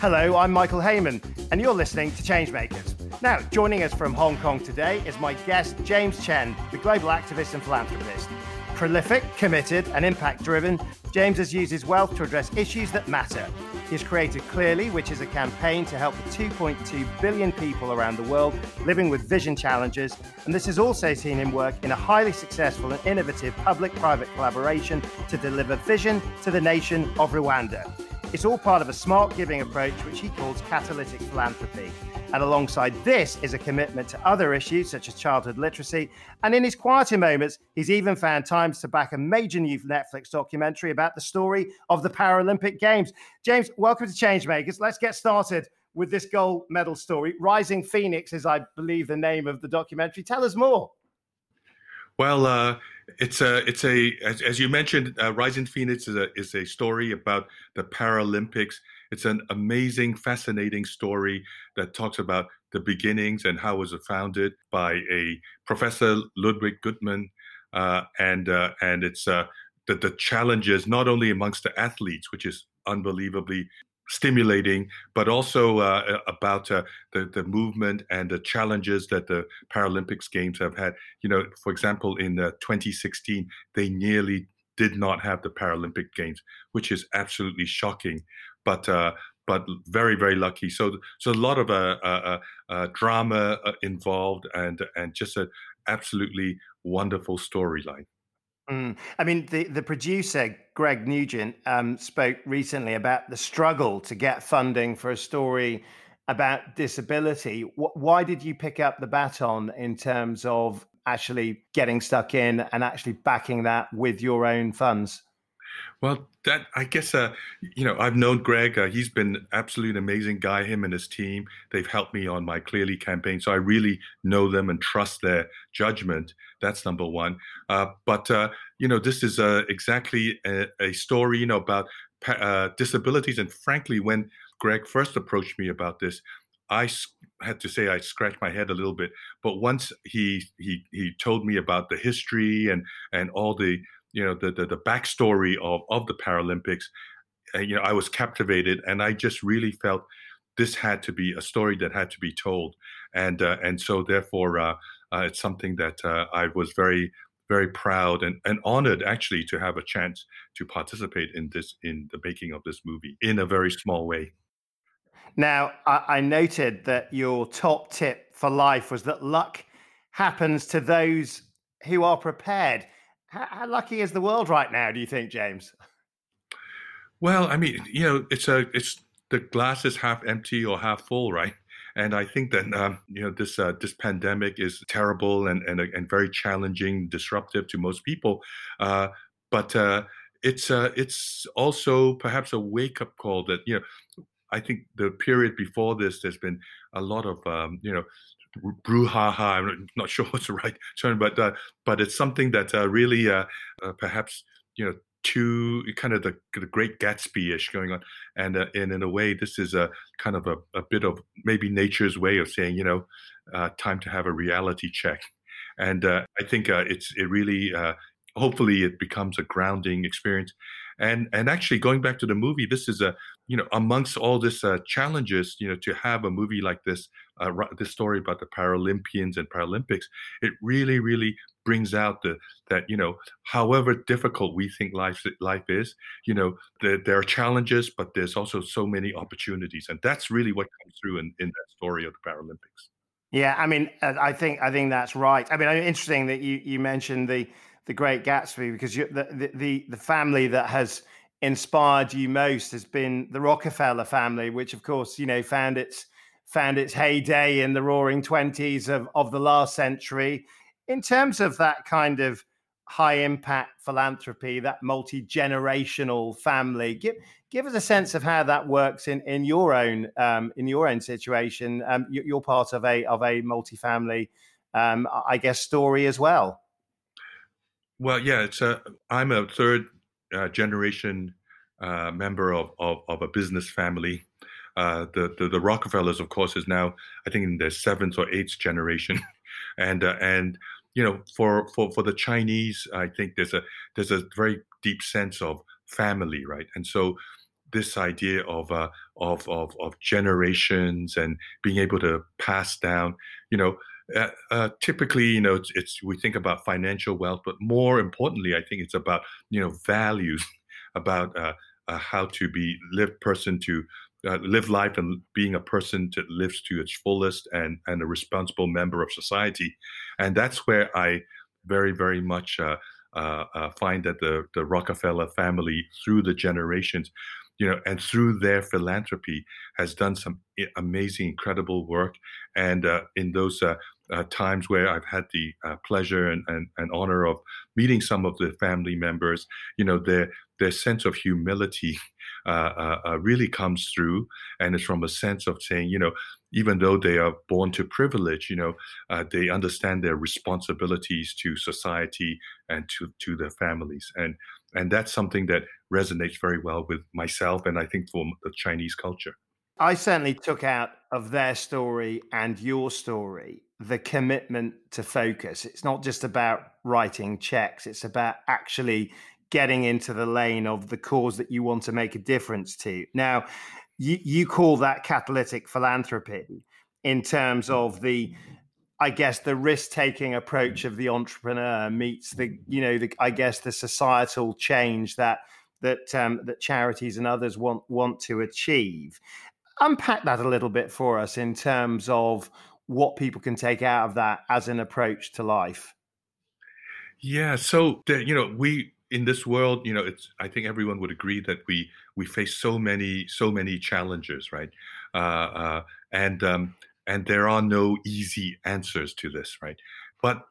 Hello, I'm Michael Hayman, and you're listening to Changemakers. Now, joining us from Hong Kong today is my guest, James Chen, the global activist and philanthropist. Prolific, committed, and impact driven, James has used his wealth to address issues that matter. He's created Clearly, which is a campaign to help the 2.2 billion people around the world living with vision challenges. And this has also seen him work in a highly successful and innovative public private collaboration to deliver vision to the nation of Rwanda. It's all part of a smart giving approach, which he calls catalytic philanthropy. And alongside this is a commitment to other issues such as childhood literacy. And in his quieter moments, he's even found times to back a major new Netflix documentary about the story of the Paralympic Games. James, welcome to Changemakers. Let's get started with this gold medal story. Rising Phoenix is, I believe, the name of the documentary. Tell us more. Well, uh, it's a it's a as, as you mentioned, uh, Rising Phoenix is a is a story about the Paralympics. It's an amazing, fascinating story that talks about the beginnings and how it was founded by a professor Ludwig Guttmann, uh, and uh, and it's uh, the the challenges not only amongst the athletes, which is unbelievably stimulating, but also uh, about uh, the the movement and the challenges that the Paralympics Games have had. You know, for example, in uh, 2016, they nearly did not have the Paralympic Games, which is absolutely shocking. But uh, but very very lucky. So so a lot of uh, uh, uh drama involved and and just an absolutely wonderful storyline. Mm. I mean, the, the producer, Greg Nugent, um, spoke recently about the struggle to get funding for a story about disability. W- why did you pick up the baton in terms of actually getting stuck in and actually backing that with your own funds? Well, that I guess uh, you know I've known Greg. Uh, he's been absolutely amazing guy. Him and his team. They've helped me on my Clearly campaign, so I really know them and trust their judgment. That's number one. Uh, but uh, you know, this is uh, exactly a, a, story you know about uh, disabilities. And frankly, when Greg first approached me about this, I had to say I scratched my head a little bit. But once he he he told me about the history and and all the you know the the, the backstory of of the Paralympics. Uh, you know, I was captivated, and I just really felt this had to be a story that had to be told, and uh, and so therefore uh, uh it's something that uh, I was very very proud and, and honored actually to have a chance to participate in this in the making of this movie in a very small way. Now, I, I noted that your top tip for life was that luck happens to those who are prepared. How, how, lucky is the world right now? Do you think, James? Well, I mean, you know, it's a it's the glass is half empty or half full, right? And I think that um, you know this uh, this pandemic is terrible and and and very challenging, disruptive to most people. Uh, but uh, it's uh, it's also perhaps a wake up call that you know I think the period before this, there's been a lot of um, you know brouhaha. I'm not sure what's the right term, but uh, but it's something that uh, really uh, uh perhaps you know too kind of the, the Great Gatsby-ish going on, and uh, and in a way, this is a kind of a, a bit of maybe nature's way of saying you know uh, time to have a reality check, and I think it's it really hopefully it becomes a grounding experience and and actually going back to the movie this is a you know amongst all this uh, challenges you know to have a movie like this uh, this story about the paralympians and paralympics it really really brings out the that you know however difficult we think life life is you know there, there are challenges but there's also so many opportunities and that's really what comes through in, in that story of the paralympics. Yeah i mean uh, i think i think that's right. I mean interesting that you you mentioned the the Great Gatsby because you, the, the the family that has inspired you most has been the Rockefeller family, which of course you know found its found its heyday in the Roaring Twenties of of the last century. In terms of that kind of high impact philanthropy, that multi generational family, give give us a sense of how that works in in your own um, in your own situation. Um, you're part of a of a multi family, um, I guess, story as well. Well, yeah, it's a. I'm a third uh, generation uh, member of, of, of a business family. Uh, the, the, the Rockefellers, of course, is now I think in their seventh or eighth generation, and uh, and you know for, for for the Chinese, I think there's a there's a very deep sense of family, right? And so this idea of, uh, of, of, of generations and being able to pass down, you know, uh, uh, typically, you know, it's, it's, we think about financial wealth, but more importantly, I think it's about you know values, about uh, uh how to be live person to uh, live life and being a person that lives to its fullest and and a responsible member of society, and that's where I very very much uh, find that the the Rockefeller family through the generations you know, and through their philanthropy has done some amazing, incredible work. And uh, in those uh, uh, times where I've had the uh, pleasure and, and, and, honor of meeting some of the family members, you know, their their sense of humility uh, uh, uh, really comes through, and it's from a sense of saying, you know, even though they are born to privilege, you know, uh, they understand their responsibilities to society and to to their families, and and that's something that resonates very well with myself, and I think for the Chinese culture. I certainly took out of their story and your story the commitment to focus. It's not just about writing checks, it's about actually getting into the lane of the cause that you want to make a difference to. Now, you, you call that catalytic philanthropy in terms of the I guess the risk-taking approach of the entrepreneur meets the, you know, the, I guess the societal change that that um, that charities and others want want to achieve. Unpack that a little bit for us in terms of what people can take out of that as an approach to life. Yeah, so you know, we in this world, you know, it's I think everyone would agree that we we face so many so many challenges, right? Uh, uh, and um, and there are no easy answers to this, right? But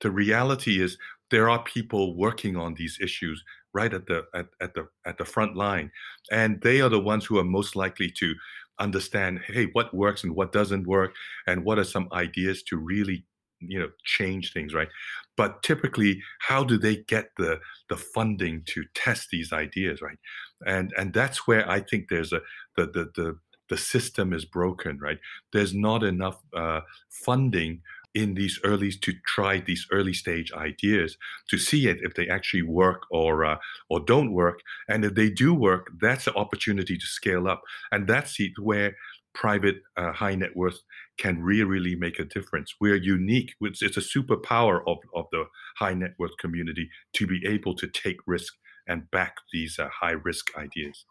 the reality is there are people working on these issues right at the at, at the at the front line, and they are the ones who are most likely to understand, hey, what works and what doesn't work, and what are some ideas to really you know change things right? But typically how do they get the the funding to test these ideas right? And and that's where i think there's a the the the, the system is broken right? There's not enough uh, funding in these early to try these early stage ideas to see it if they actually work or uh, or don't work. And if they do work that's an opportunity to scale up. And that's it where private uh, high net worth can really really make a difference. We're unique. It's, it's a superpower of, of the high net worth community to be able to take risk and back these uh, high risk ideas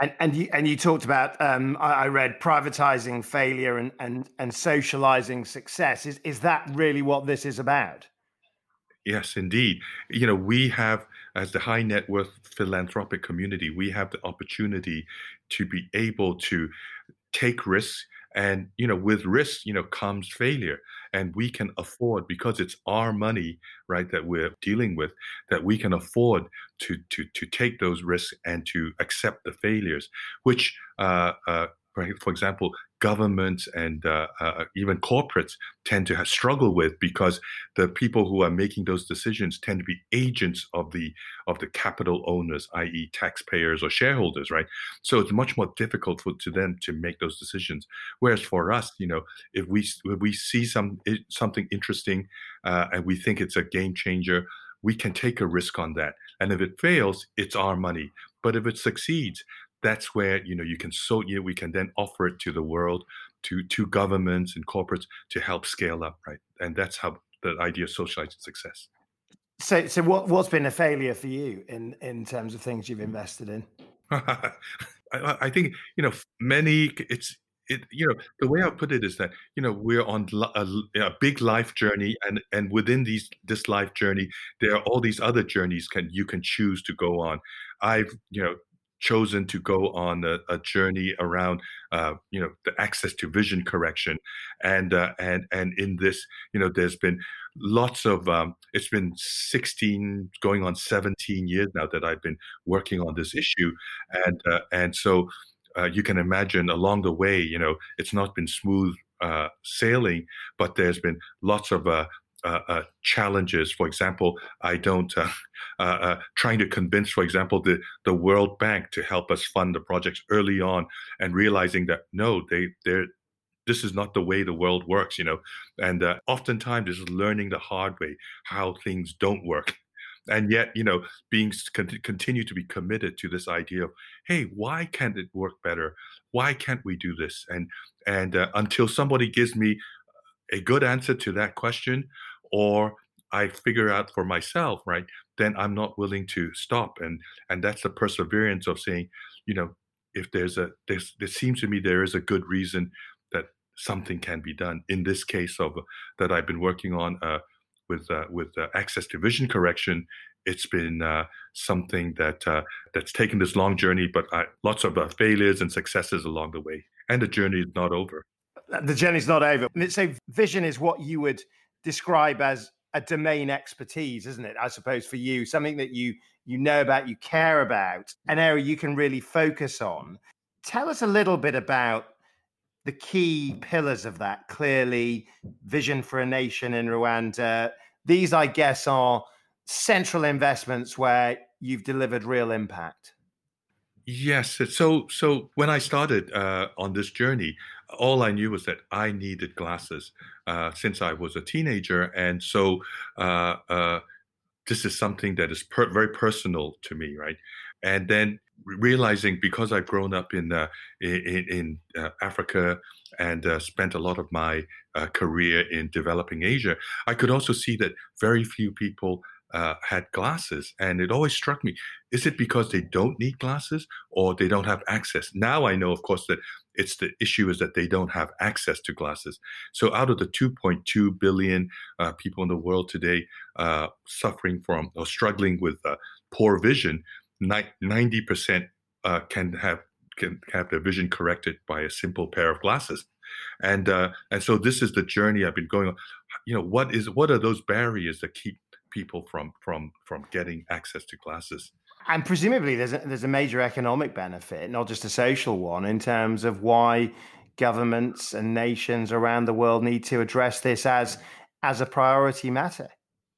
and and you and you talked about um, I, I, read privatizing failure and and and socializing success. Is is that really what this is about? Yes, indeed. You know, we have as the high net worth philanthropic community, we have the opportunity to be able to take risks and you know with risk you know comes failure. And we can afford because it's our money right that we're dealing with that we can afford to to to take those risks and to accept the failures which uh, uh, for example, governments and uh, uh, even corporates tend to struggle with because the people who are making those decisions tend to be agents of the of the capital owners, i.e., taxpayers or shareholders, right? So it's much more difficult for to them to make those decisions. Whereas for us, you know, if we if we see some something interesting uh, and we think it's a game changer, we can take a risk on that. And if it fails, it's our money. But if it succeeds, that's where you know you can so you know, we can then offer it to the world to to governments and corporates to help scale up right? And that's how the idea of socializing success. So so what what's been a failure for you in in terms of things you've invested in? I, I think you know many it's it you know the way I put it is that you know we're on a, a, big life journey and and within these this life journey there are all these other journeys can you can choose to go on. I've you know chosen to go on a, a journey around uh, you know the access to vision correction. And uh, and and in this you know there's been lots of um, it's been 16 going on 17 years now that I've been working on this issue. And uh, and so uh, you can imagine along the way you know it's not been smooth uh, sailing but there's been lots of uh, challenges. For example, I don't uh, uh, uh, trying to convince, for example, the the World Bank to help us fund the projects early on, and realizing that no, they they this is not the way the world works, you know. And uh, oftentimes, this is learning the hard way how things don't work. and yet you know being continue to be committed to this idea of hey why can't it work better why can't we do this and and uh, until somebody gives me a good answer to that question or i figure out for myself right then i'm not willing to stop and and that's the perseverance of saying you know if there's a there's there seems to me there is a good reason that something can be done in this case of that i've been working on uh, with uh, with uh, access to vision correction. It's been uh, something that uh, that's taken this long journey, but lots of uh, failures and successes along the way, and the journey is not over. The journey's not over. So vision is what you would describe as a domain expertise, isn't it? I suppose for you, something that you you know about, you care about, an area you can really focus on. Tell us a little bit about the key pillars of that clearly vision for a nation in Rwanda. These, I guess, are central investments where you've delivered real impact. Yes. So, so when I started uh, on this journey, all I knew was that I needed glasses uh, since I was a teenager, and so uh, uh this is something that is per- very personal to me, right? And then realizing because I've grown up in uh, in, in uh, Africa and uh, spent a lot of my career in developing Asia, I could also see that very few people uh, had glasses, and it always struck me: is it because they don't need glasses or they don't have access? Now I know, of course, that it's the issue is that they don't have access to glasses. So out of the 2.2 billion uh, people in the world today suffering from or struggling with poor vision 90% uh, can have can have their vision corrected by a simple pair of glasses and uh, and so this is the journey i've been going on you know what is what are those barriers that keep people from from from getting access to classes. and presumably there's a, there's a major economic benefit not just a social one in terms of why governments and nations around the world need to address this as as a priority matter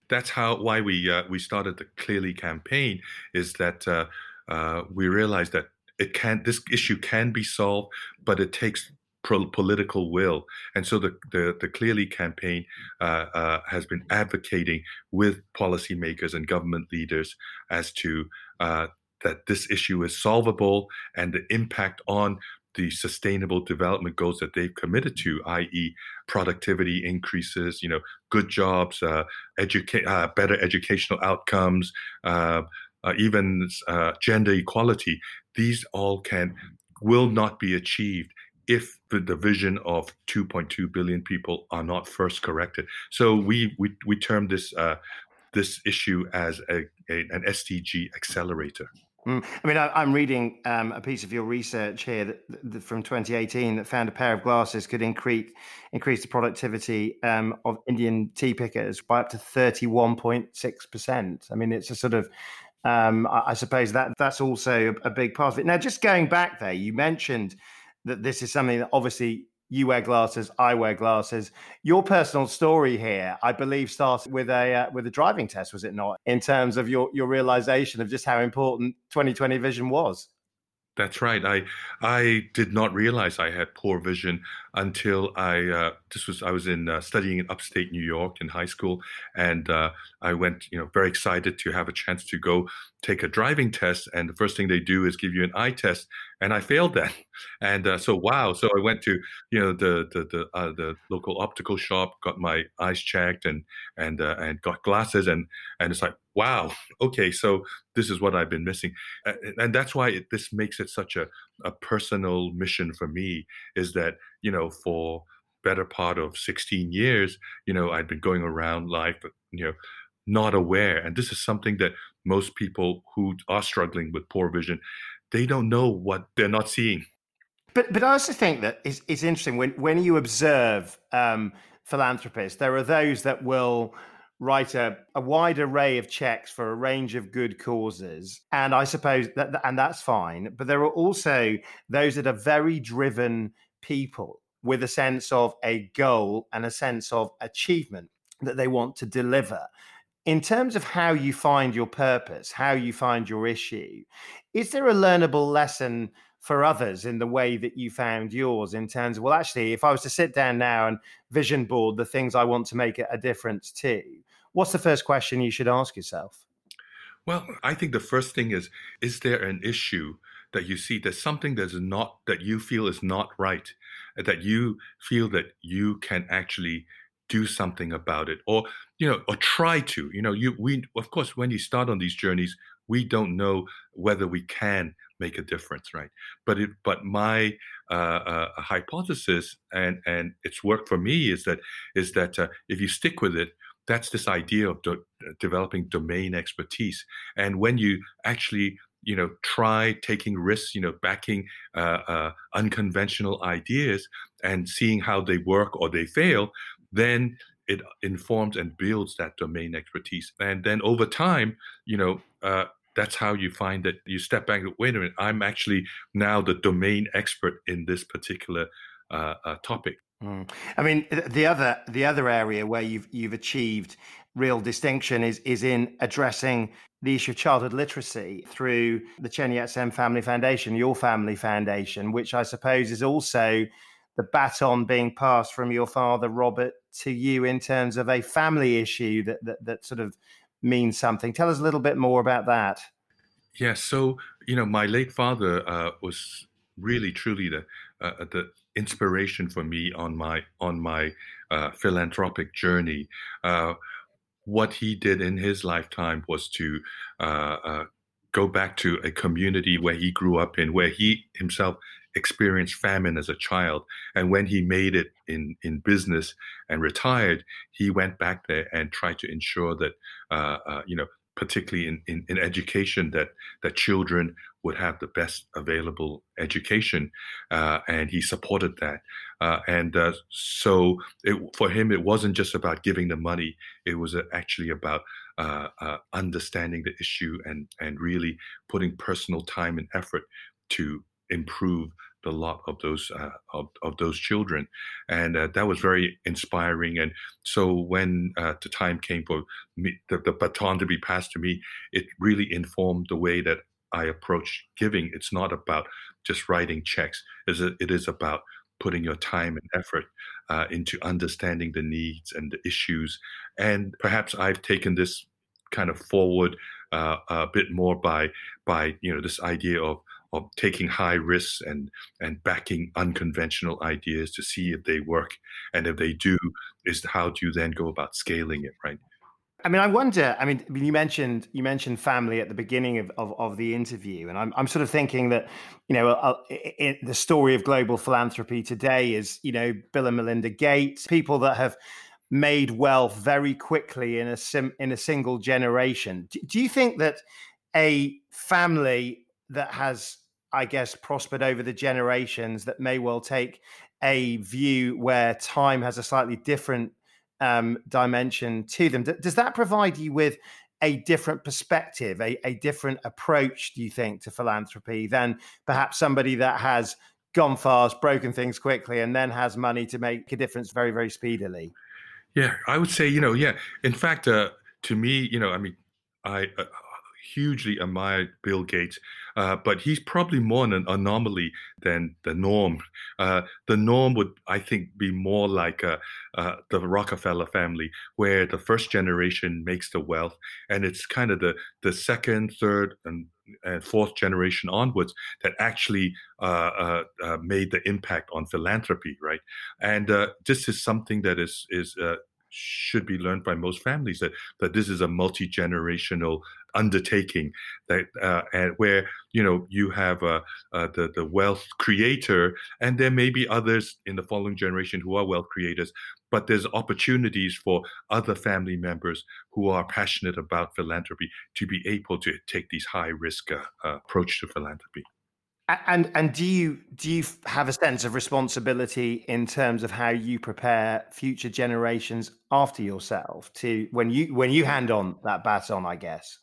that's how why we uh, we started the Clearly campaign is that uh, uh, we realized that it can this issue can be solved, but it takes political will, and so the the, the Clearly campaign uh, uh, has been advocating with policymakers and government leaders as to uh, that this issue is solvable and the impact on the sustainable development goals that they've committed to, i.e., productivity increases, you know, good jobs, uh, educate, uh, better educational outcomes, uh, even gender equality. These all can will not be achieved if the, the vision of 2.2 billion people are not first corrected. So we we we term this uh, this issue as a, a an SDG accelerator. Mm. I mean, I, am reading um, a piece of your research here that, that, from 2018 that found a pair of glasses could increase increase the productivity um, of Indian tea pickers by up to 31.6 percent. I mean, it's a sort of um, I, I, suppose that that's also a, a big part of it. Now, just going back there, you mentioned that this is something that obviously you wear glasses, I wear glasses. Your personal story here, I believe, started with a uh, with a driving test, was it not? In terms of your your realization of just how important 2020 vision was. That's right. I I did not realize I had poor vision until I uh, this was I was in uh, studying in upstate New York in high school, and uh, I went you know very excited to have a chance to go take a driving test. And the first thing they do is give you an eye test, and I failed that. And uh, so wow, so I went to you know the the the, uh, the local optical shop, got my eyes checked, and and uh, and got glasses, and and it's like wow, okay, so this is what I've been missing, and that's why it, this makes it such a a personal mission for me is that you know for better part of 16 years you know i'd been going around life you know not aware and this is something that most people who are struggling with poor vision they don't know what they're not seeing. But but i also think that it's, it's interesting when when you observe um, philanthropists there are those that will write a, a wide array of checks for a range of good causes and i suppose that and that's fine but there are also those that are very driven people with a sense of a goal and a sense of achievement that they want to deliver in terms of how you find your purpose how you find your issue is there a learnable lesson for others in the way that you found yours in terms of well actually if i was to sit down now and vision board the things i want to make a difference to what's the first question you should ask yourself? Well, I think the first thing is is there an issue that you see there's something that's not that you feel is not right that you feel that you can actually do something about it or you know or try to you know you we of course when you start on these journeys we don't know whether we can make a difference right? But it but my uh, uh, hypothesis and and it's worked for me is that is that uh, if you stick with it that's this idea of do- developing domain expertise. And when you actually you know try taking risks you know backing uh, uh, unconventional ideas and seeing how they work or they fail then it informs and builds that domain expertise and then over time you know uh, that's how you find that you step back and wait a minute i'm actually now the domain expert in this particular uh, uh, topic mm. I mean, the other the other area where you've you've achieved real distinction is is in addressing the issue of childhood literacy through the Chen Yet-Sen Family Foundation, your family foundation, which I suppose is also the baton being passed from your father, Robert, to you in terms of a family issue that that, that sort of means something. Tell us a little bit more about that. Yes, yeah, so you know, my late father uh, was really, truly the uh, the inspiration for me on my on my uh, philanthropic journey. Uh, what he did in his lifetime was to uh, uh, go back to a community where he grew up in, where he himself experienced famine as a child. And when he made it in, in business and retired, he went back there and tried to ensure that, uh, uh, you know, particularly in, in, in, education, that, that children would have the best available education. Uh, and he supported that. Uh, and uh, so it, for him, it wasn't just about giving the money, it was actually about uh, understanding the issue and, and really putting personal time and effort to improve the lot of those uh, of, of those children and uh, that was very inspiring and so when uh, the time came for me, the, the, baton to be passed to me it really informed the way that i approach giving. It's not about just writing checks. It is about putting your time and effort uh, into understanding the needs and the issues and perhaps i've taken this kind of forward uh, a bit more by by you know this idea of of taking high risks and and backing unconventional ideas to see if they work and if they do is how do you then go about scaling it right I mean, I wonder. I mean, you mentioned you mentioned family at the beginning of, of, of the interview, and I'm I'm sort of thinking that you know uh, it, the story of global philanthropy today is you know Bill and Melinda Gates, people that have made wealth very quickly in a sim, in a single generation. Do, do you think that a family that has, I guess, prospered over the generations that may well take a view where time has a slightly different um, dimension to them. Does that provide you with a different perspective, a, a different approach, do you think, to philanthropy than perhaps somebody that has gone fast, broken things quickly, and then has money to make a difference very, very speedily? Yeah, I would say, you know, yeah. In fact, uh, to me, you know, I mean, I uh, hugely admired Bill Gates, uh, but he's probably more an anomaly than the norm. Uh, the norm would, I think, be more like uh, uh, the Rockefeller family, where the first generation makes the wealth, and it's kind of the the second, third, and and fourth generation onwards that actually uh, uh, made the impact on philanthropy, right? And this is something that is is should be learned by most families that that this is a multi generational undertaking that uh, and where you know you have uh, uh, the the wealth creator and there may be others in the following generation who are wealth creators but there's opportunities for other family members who are passionate about philanthropy to be able to take these high risk uh, approach to philanthropy and and do you do you have a sense of responsibility in terms of how you prepare future generations after yourself to when you when you hand on that baton? I guess.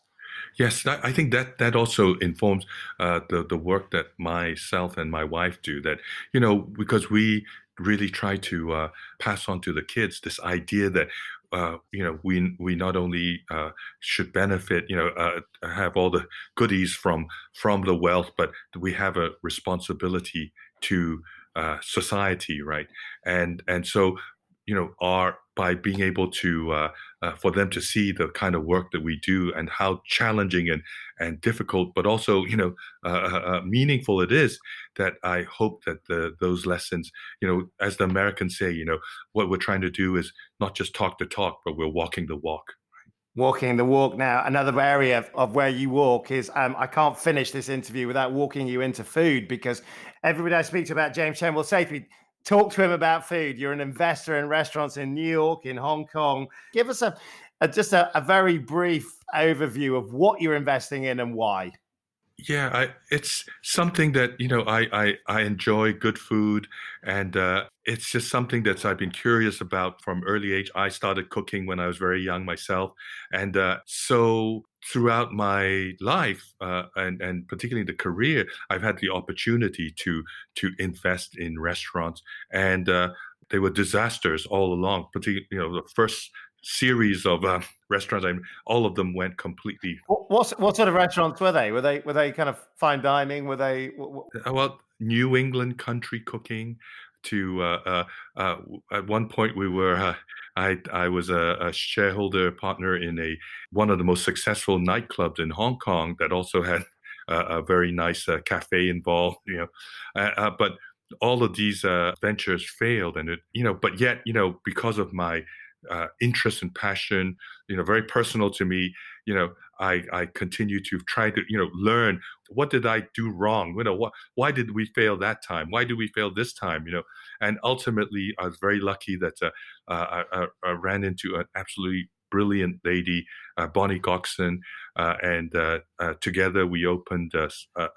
Yes, I think that that also informs uh, the the work that myself and my wife do. That you know because we really try to uh, pass on to the kids this idea that uh, you know, we we not only uh, should benefit, you know, uh, have all the goodies from from the wealth, but we have a responsibility to uh, society, right? And and so, you know, our by being able to uh, uh, for them to see the kind of work that we do and how challenging and and difficult, but also you know uh, uh, uh, meaningful it is. That I hope that the those lessons, you know, as the Americans say, you know, what we're trying to do is not just talk the talk, but we're walking the walk walking the walk now another area of, of where you walk is um, i can't finish this interview without walking you into food because everybody i speak to about james chen will say to me talk to him about food. You're an investor in restaurants in new york in hong kong. Give us a, a just a, a very brief overview of what you're investing in and why yeah, I, it's something that you know I I, I enjoy good food, and uh, it's just something that I've been curious about from early age. I started cooking when I was very young myself, and uh, so throughout my life uh, and and particularly the career, I've had the opportunity to to invest in restaurants, and uh, they were disasters all along. Particularly, you know, the first series of uh, restaurants. I mean, all of them went completely. What what sort of restaurants were they? Were they were they kind of fine dining? Were they? What... Uh, well, New England country cooking. To uh, uh, uh at one point we were uh, I I was a, a, shareholder partner in a one of the most successful nightclubs in Hong Kong that also had a very nice cafe involved. You know, but all of these ventures failed, and it you know, but yet you know because of my uh, interest and passion, you know, very personal to me. You know, I I continue to try to you know learn what did I do wrong. You know, what why did we fail that time? Why did we fail this time? You know, and ultimately I was very lucky that uh, uh, I, I, ran into an absolutely brilliant lady, uh, Bonnie Gokson, uh, and uh, together we opened a,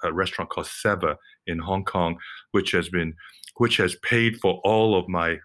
a, restaurant called Sevva in Hong Kong, which has been, which has paid for all of my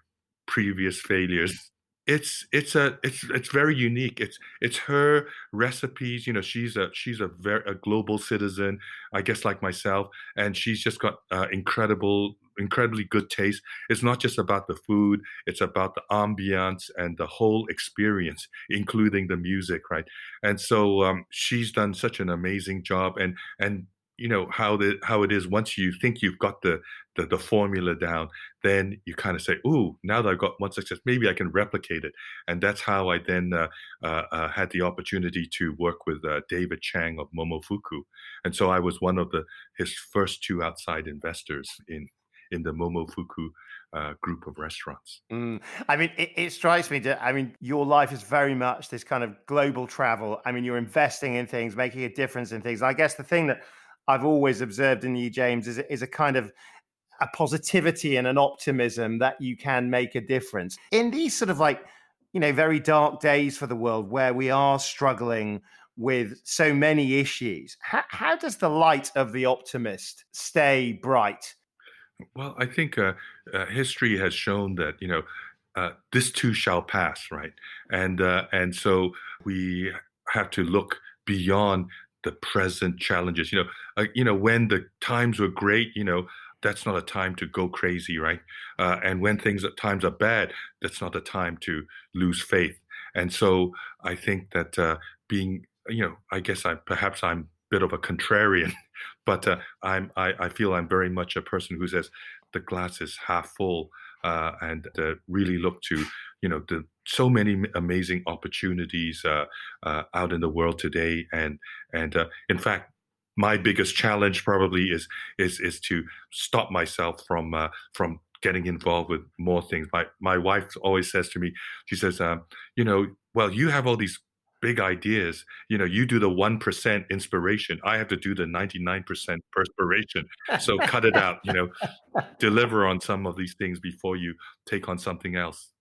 previous failures it's it's a it's it's very unique. It's it's her recipes you know she's a she's a very a global citizen i guess like myself and she's just got uh, incredible incredibly good taste. It's not just about the food it's about the ambiance and the whole experience including the music right? And so um, she's done such an amazing job and and you know how the how it is once you think you've got the the, the formula down then you kind of say ooh now that i've got one success maybe i can replicate it and that's how i then uh, uh, uh, had the opportunity to work with uh, david chang of momofuku and so i was one of the his first two outside investors in in the momofuku uh, group of restaurants. Mm. I mean, it, it, strikes me that, I mean, your life is very much this kind of global travel. I mean, you're investing in things, making a difference in things. I guess the thing that I've always observed in you, James, is, is a kind of a positivity and an optimism that you can make a difference. In these sort of like you know very dark days for the world where we are struggling with so many issues how, how does the light of the optimist stay bright? Well i think uh, uh, history has shown that you know uh, this too shall pass right? And uh, and so we have to look beyond the present challenges. You know, uh, you know when the times were great, you know that's not a time to go crazy, right? Uh, and when things at times are bad, that's not a time to lose faith. And so I think that uh, being, you know, I guess I perhaps I'm a bit of a contrarian, but uh, I'm I, I, feel I'm very much a person who says the glass is half full uh, and uh, really look to you know the so many amazing opportunities uh, uh, out in the world today. And and uh, in fact my biggest challenge probably is is is to stop myself from uh, from getting involved with more things. My my wife always says to me she says um, you know well you have all these big ideas. You know you do the 1% inspiration. I have to do the 99% perspiration. So cut it out you know. Deliver on some of these things before you take on something else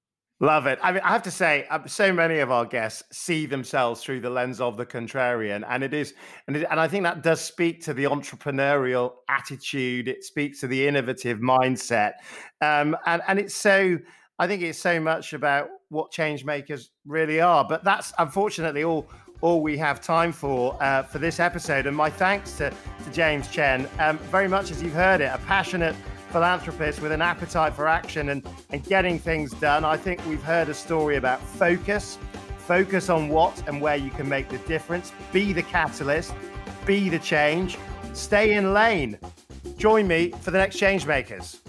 Love it. I mean, I have to say, uh, so many of our guests see themselves through the lens of the contrarian, and it is, and, it, and I think that does speak to the entrepreneurial attitude. It speaks to the innovative mindset, um, and and it's so. I think it's so much about what change makers really are. But that's unfortunately all all we have time for uh, for this episode. And my thanks to, to James Chen. Um, very much as you've heard it, a passionate philanthropist with an appetite for action and, and getting things done. I think we've heard a story about focus, focus on what and where you can make the difference, be the catalyst, be the change, stay in lane. Join me for the next Change Makers.